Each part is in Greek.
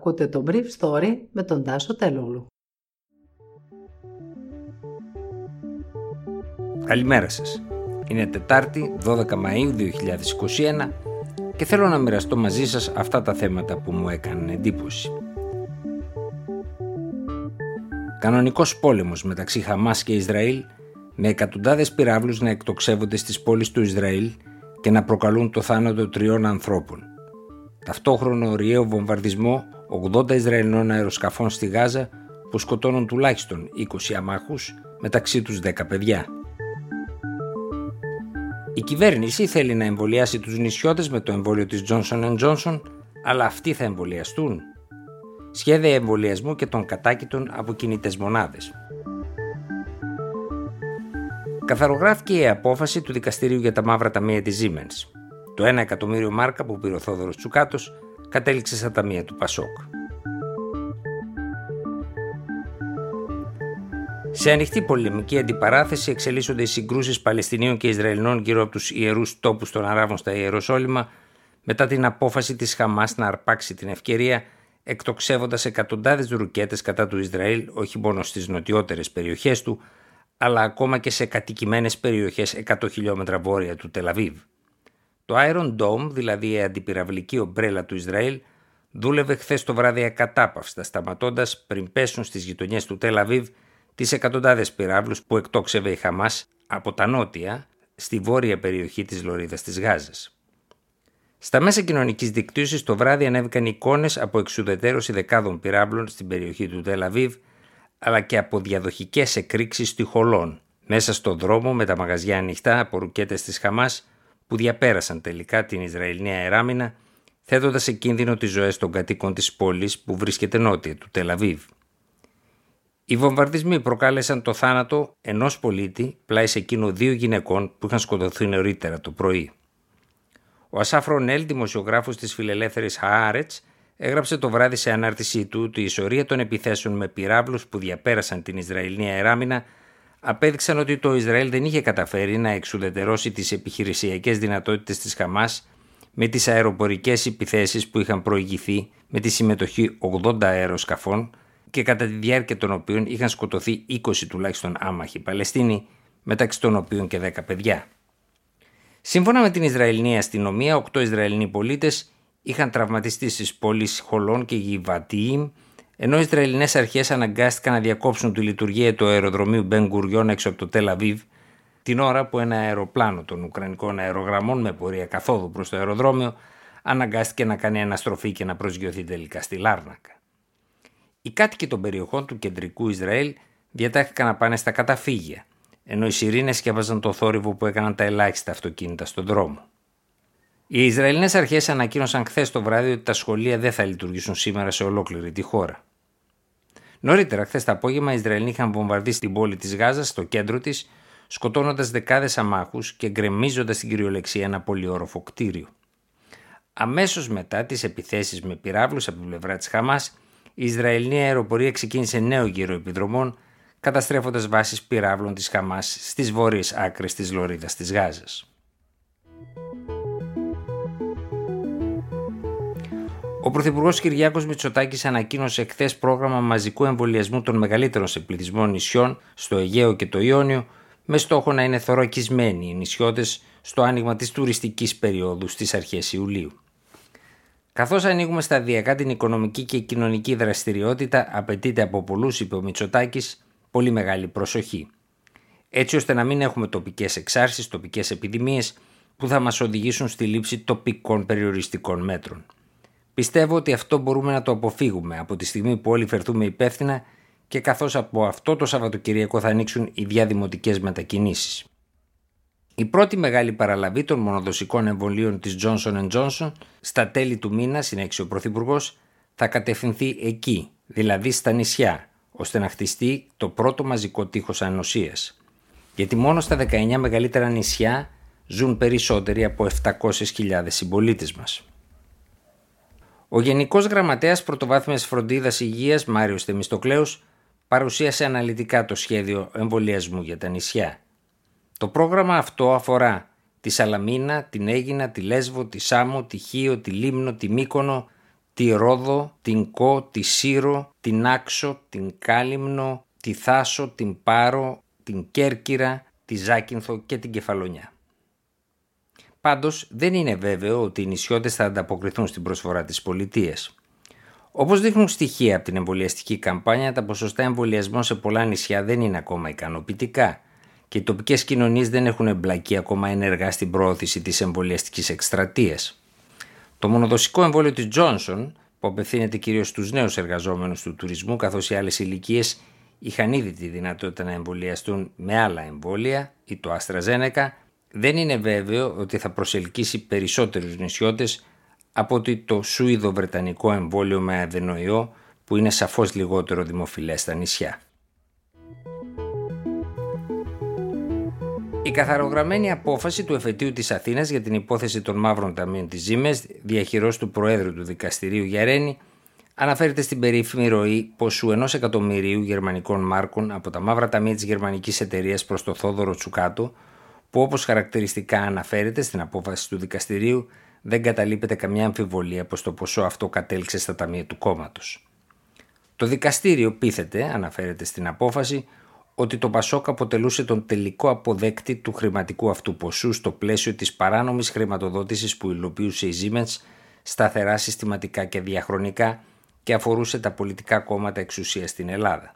Ακούτε το Brief Story με τον Τάσο Τελούλου. Καλημέρα σας. Είναι Τετάρτη, 12 Μαΐου 2021 και θέλω να μοιραστώ μαζί σας αυτά τα θέματα που μου έκαναν εντύπωση. Κανονικός πόλεμος μεταξύ Χαμάς και Ισραήλ με εκατοντάδες πυράβλους να εκτοξεύονται στις πόλεις του Ισραήλ και να προκαλούν το θάνατο τριών ανθρώπων. Ταυτόχρονο οριαίο βομβαρδισμό 80 Ισραηλινών αεροσκαφών στη Γάζα που σκοτώνουν τουλάχιστον 20 αμάχους, μεταξύ τους 10 παιδιά. Η κυβέρνηση θέλει να εμβολιάσει τους νησιώτες με το εμβόλιο της Johnson Johnson, αλλά αυτοί θα εμβολιαστούν. Σχέδια εμβολιασμού και των κατάκητων από κινητές μονάδες. Καθαρογράφηκε η απόφαση του δικαστηρίου για τα μαύρα ταμεία της Siemens. Το 1 εκατομμύριο μάρκα που πήρε ο Θόδωρος Τσουκάτος κατέληξε στα ταμεία του Πασόκ. Σε ανοιχτή πολεμική αντιπαράθεση εξελίσσονται οι συγκρούσεις Παλαιστινίων και Ισραηλινών γύρω από τους ιερούς τόπους των Αράβων στα Ιεροσόλυμα μετά την απόφαση της Χαμάς να αρπάξει την ευκαιρία εκτοξεύοντας εκατοντάδες ρουκέτες κατά του Ισραήλ όχι μόνο στις νοτιότερες περιοχές του, αλλά ακόμα και σε κατοικημένες περιοχές 100 χιλιόμετρα βόρεια του Τελαβίβ. Το Iron Dome, δηλαδή η αντιπυραυλική ομπρέλα του Ισραήλ, δούλευε χθες το βράδυ ακατάπαυστα, σταματώντας πριν πέσουν στις γειτονιές του Τελαβίβ τις εκατοντάδες πυράβλους που εκτόξευε η Χαμάς από τα νότια στη βόρεια περιοχή της Λωρίδας της Γάζας. Στα μέσα κοινωνικής δικτύωσης το βράδυ ανέβηκαν εικόνες από εξουδετέρωση δεκάδων πυράβλων στην περιοχή του Τελαβίβ, αλλά και από διαδοχικές εκρήξεις στοιχολών μέσα στον δρόμο με τα μαγαζιά ανοιχτά από ρουκέτες της Χαμάς που διαπέρασαν τελικά την Ισραηλινή αεράμινα θέτοντας σε κίνδυνο τις ζωές των κατοίκων της πόλης που βρίσκεται νότια του Τελαβίβ. Οι βομβαρδισμοί προκάλεσαν το θάνατο ενός πολίτη πλάι σε εκείνο δύο γυναικών που είχαν σκοτωθεί νωρίτερα το πρωί. Ο Ασάφρο Νέλ, δημοσιογράφος της φιλελεύθερης Χαάρετ, έγραψε το βράδυ σε ανάρτησή του ότι η ιστορία των επιθέσεων με πυράβλους που διαπέρασαν την Ισραηλινή αεράμινα απέδειξαν ότι το Ισραήλ δεν είχε καταφέρει να εξουδετερώσει τις επιχειρησιακές δυνατότητες της Χαμάς με τις αεροπορικές επιθέσεις που είχαν προηγηθεί με τη συμμετοχή 80 αεροσκαφών και κατά τη διάρκεια των οποίων είχαν σκοτωθεί 20 τουλάχιστον άμαχοι Παλαιστίνοι, μεταξύ των οποίων και 10 παιδιά. Σύμφωνα με την Ισραηλινή αστυνομία, 8 Ισραηλινοί πολίτες είχαν τραυματιστεί στις πόλεις Χολών και Γιβατίιμ, ενώ οι Ισραηλινές αρχές αναγκάστηκαν να διακόψουν τη λειτουργία του αεροδρομίου Μπεν Γκουριόν έξω από το Τελαβίβ, την ώρα που ένα αεροπλάνο των Ουκρανικών αερογραμμών με πορεία καθόδου προς το αεροδρόμιο αναγκάστηκε να κάνει αναστροφή και να προσγειωθεί τελικά στη Λάρνακα. Οι κάτοικοι των περιοχών του κεντρικού Ισραήλ διατάχθηκαν να πάνε στα καταφύγια, ενώ οι σιρήνες σκέφαζαν το θόρυβο που έκαναν τα ελάχιστα αυτοκίνητα στον δρόμο. Οι Ισραηλινές αρχές ανακοίνωσαν χθες το βράδυ ότι τα σχολεία δεν θα λειτουργήσουν σήμερα σε ολόκληρη τη χώρα. Νωρίτερα, χθες το απόγευμα, οι Ισραηλοί είχαν βομβαρδίσει την πόλη της Γάζας στο κέντρο της, σκοτώνοντας δεκάδες αμάχους και γκρεμίζοντας στην κυριολεξία ένα πολυόροφο κτίριο. Αμέσως μετά τις επιθέσεις με πυράβλους από την πλευρά της Χαμάς, η Ισραηλινή αεροπορία ξεκίνησε νέο γύρο επιδρομών, καταστρέφοντας βάσεις πυράβλων της Χαμάς στις βόρειες άκρες της Λωρίδας της Γάζας. Ο Πρωθυπουργός Κυριάκος Μητσοτάκης ανακοίνωσε χθε πρόγραμμα μαζικού εμβολιασμού των μεγαλύτερων σε πληθυσμό νησιών στο Αιγαίο και το Ιόνιο, με στόχο να είναι θωρακισμένοι οι νησιώτες στο άνοιγμα της τουριστικής περίοδου στις αρχές Ιουλίου. Καθώς ανοίγουμε σταδιακά την οικονομική και κοινωνική δραστηριότητα, απαιτείται από πολλούς, είπε ο Μητσοτάκης, πολύ μεγάλη προσοχή. Έτσι ώστε να μην έχουμε τοπικές εξάρσεις, τοπικές επιδημίες που θα μας οδηγήσουν στη λήψη τοπικών περιοριστικών μέτρων. Πιστεύω ότι αυτό μπορούμε να το αποφύγουμε από τη στιγμή που όλοι φερθούμε υπεύθυνα και καθώς από αυτό το Σαββατοκυριακό θα ανοίξουν οι διαδημοτικές μετακινήσεις. Η πρώτη μεγάλη παραλαβή των μονοδοσικών εμβολίων της Johnson Johnson στα τέλη του μήνα, συνέχισε ο Πρωθυπουργός, θα κατευθυνθεί εκεί, δηλαδή στα νησιά, ώστε να χτιστεί το πρώτο μαζικό τείχος ανοσίας. Γιατί μόνο στα 19 μεγαλύτερα νησιά ζουν περισσότεροι από 700.000 συμπολίτες μας. Ο Γενικός Γραμματέας Πρωτοβάθμιας Φροντίδας Υγείας Μάριος Θεμιστοκλέους παρουσίασε αναλυτικά το σχέδιο εμβολιασμού για τα νησιά. Το πρόγραμμα αυτό αφορά τη Σαλαμίνα, την Έγινα, τη Λέσβο, τη Σάμο, τη Χίο, τη Λίμνο, τη Μύκονο, τη Ρόδο, την Κο, τη Σύρο, την Άξο, την Κάλυμνο, τη Θάσο, την Πάρο, την Κέρκυρα, τη Ζάκυνθο και την Κεφαλονιά. Πάντως δεν είναι βέβαιο ότι οι νησιώτες θα ανταποκριθούν στην προσφορά της πολιτείας. Όπως δείχνουν στοιχεία από την εμβολιαστική καμπάνια, τα ποσοστά εμβολιασμών σε πολλά νησιά δεν είναι ακόμα ικανοποιητικά και οι τοπικές κοινωνίες δεν έχουν εμπλακεί ακόμα ενεργά στην πρόωθηση της εμβολιαστικής εκστρατείας. Το μονοδοσικό εμβόλιο της Johnson, που απευθύνεται κυρίως στους νέους εργαζόμενους του τουρισμού, καθώς οι άλλες ηλικίες είχαν ήδη τη δυνατότητα να εμβολιαστούν με άλλα εμβόλια ή το AstraZeneca, δεν είναι βέβαιο ότι θα προσελκύσει περισσότερους νησιώτες από ότι το Σουηδο-Βρετανικό εμβόλιο με αδενοϊό που είναι σαφώς λιγότερο δημοφιλές στα νησιά. Η καθαρογραμμένη απόφαση του εφετείου της Αθήνας για την υπόθεση των μαύρων ταμείων της Ζήμες, διαχειρός του Προέδρου του Δικαστηρίου Γιαρένη, αναφέρεται στην περίφημη ροή ποσού ενός εκατομμυρίου γερμανικών μάρκων από τα μαύρα ταμεία της γερμανικής εταιρείας προς το Θόδωρο Τσουκάτο, που όπως χαρακτηριστικά αναφέρεται στην απόφαση του δικαστηρίου δεν καταλείπεται καμιά αμφιβολία πως το ποσό αυτό κατέληξε στα ταμεία του κόμματος. Το δικαστήριο πείθεται, αναφέρεται στην απόφαση, ότι το Πασόκ αποτελούσε τον τελικό αποδέκτη του χρηματικού αυτού ποσού στο πλαίσιο της παράνομης χρηματοδότησης που υλοποιούσε η Siemens σταθερά συστηματικά και διαχρονικά και αφορούσε τα πολιτικά κόμματα εξουσίας στην Ελλάδα.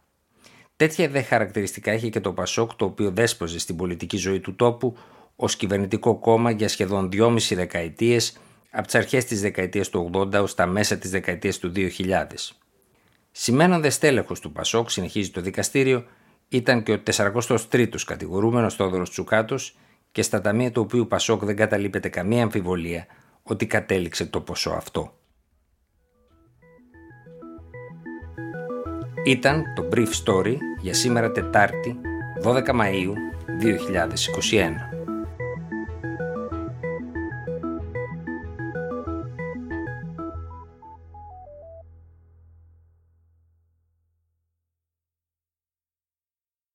Τέτοια δε χαρακτηριστικά είχε και το Πασόκ το οποίο δέσποζε στην πολιτική ζωή του τόπου ως κυβερνητικό κόμμα για σχεδόν δυόμιση δεκαετίες από τις αρχές της δεκαετίας του 80 ως τα μέσα της δεκαετίας του 2000. Σημαίνοντα στέλεχος του Πασόκ, συνεχίζει το δικαστήριο, ήταν και ο 43ο κατηγορούμενος Θόδωρος Τσουκάτος και στα ταμεία του οποίου Πασόκ δεν καταλείπεται καμία αμφιβολία ότι κατέληξε το ποσό αυτό. Ήταν το Brief Story για σήμερα Τετάρτη 12 Μαΐου 2021.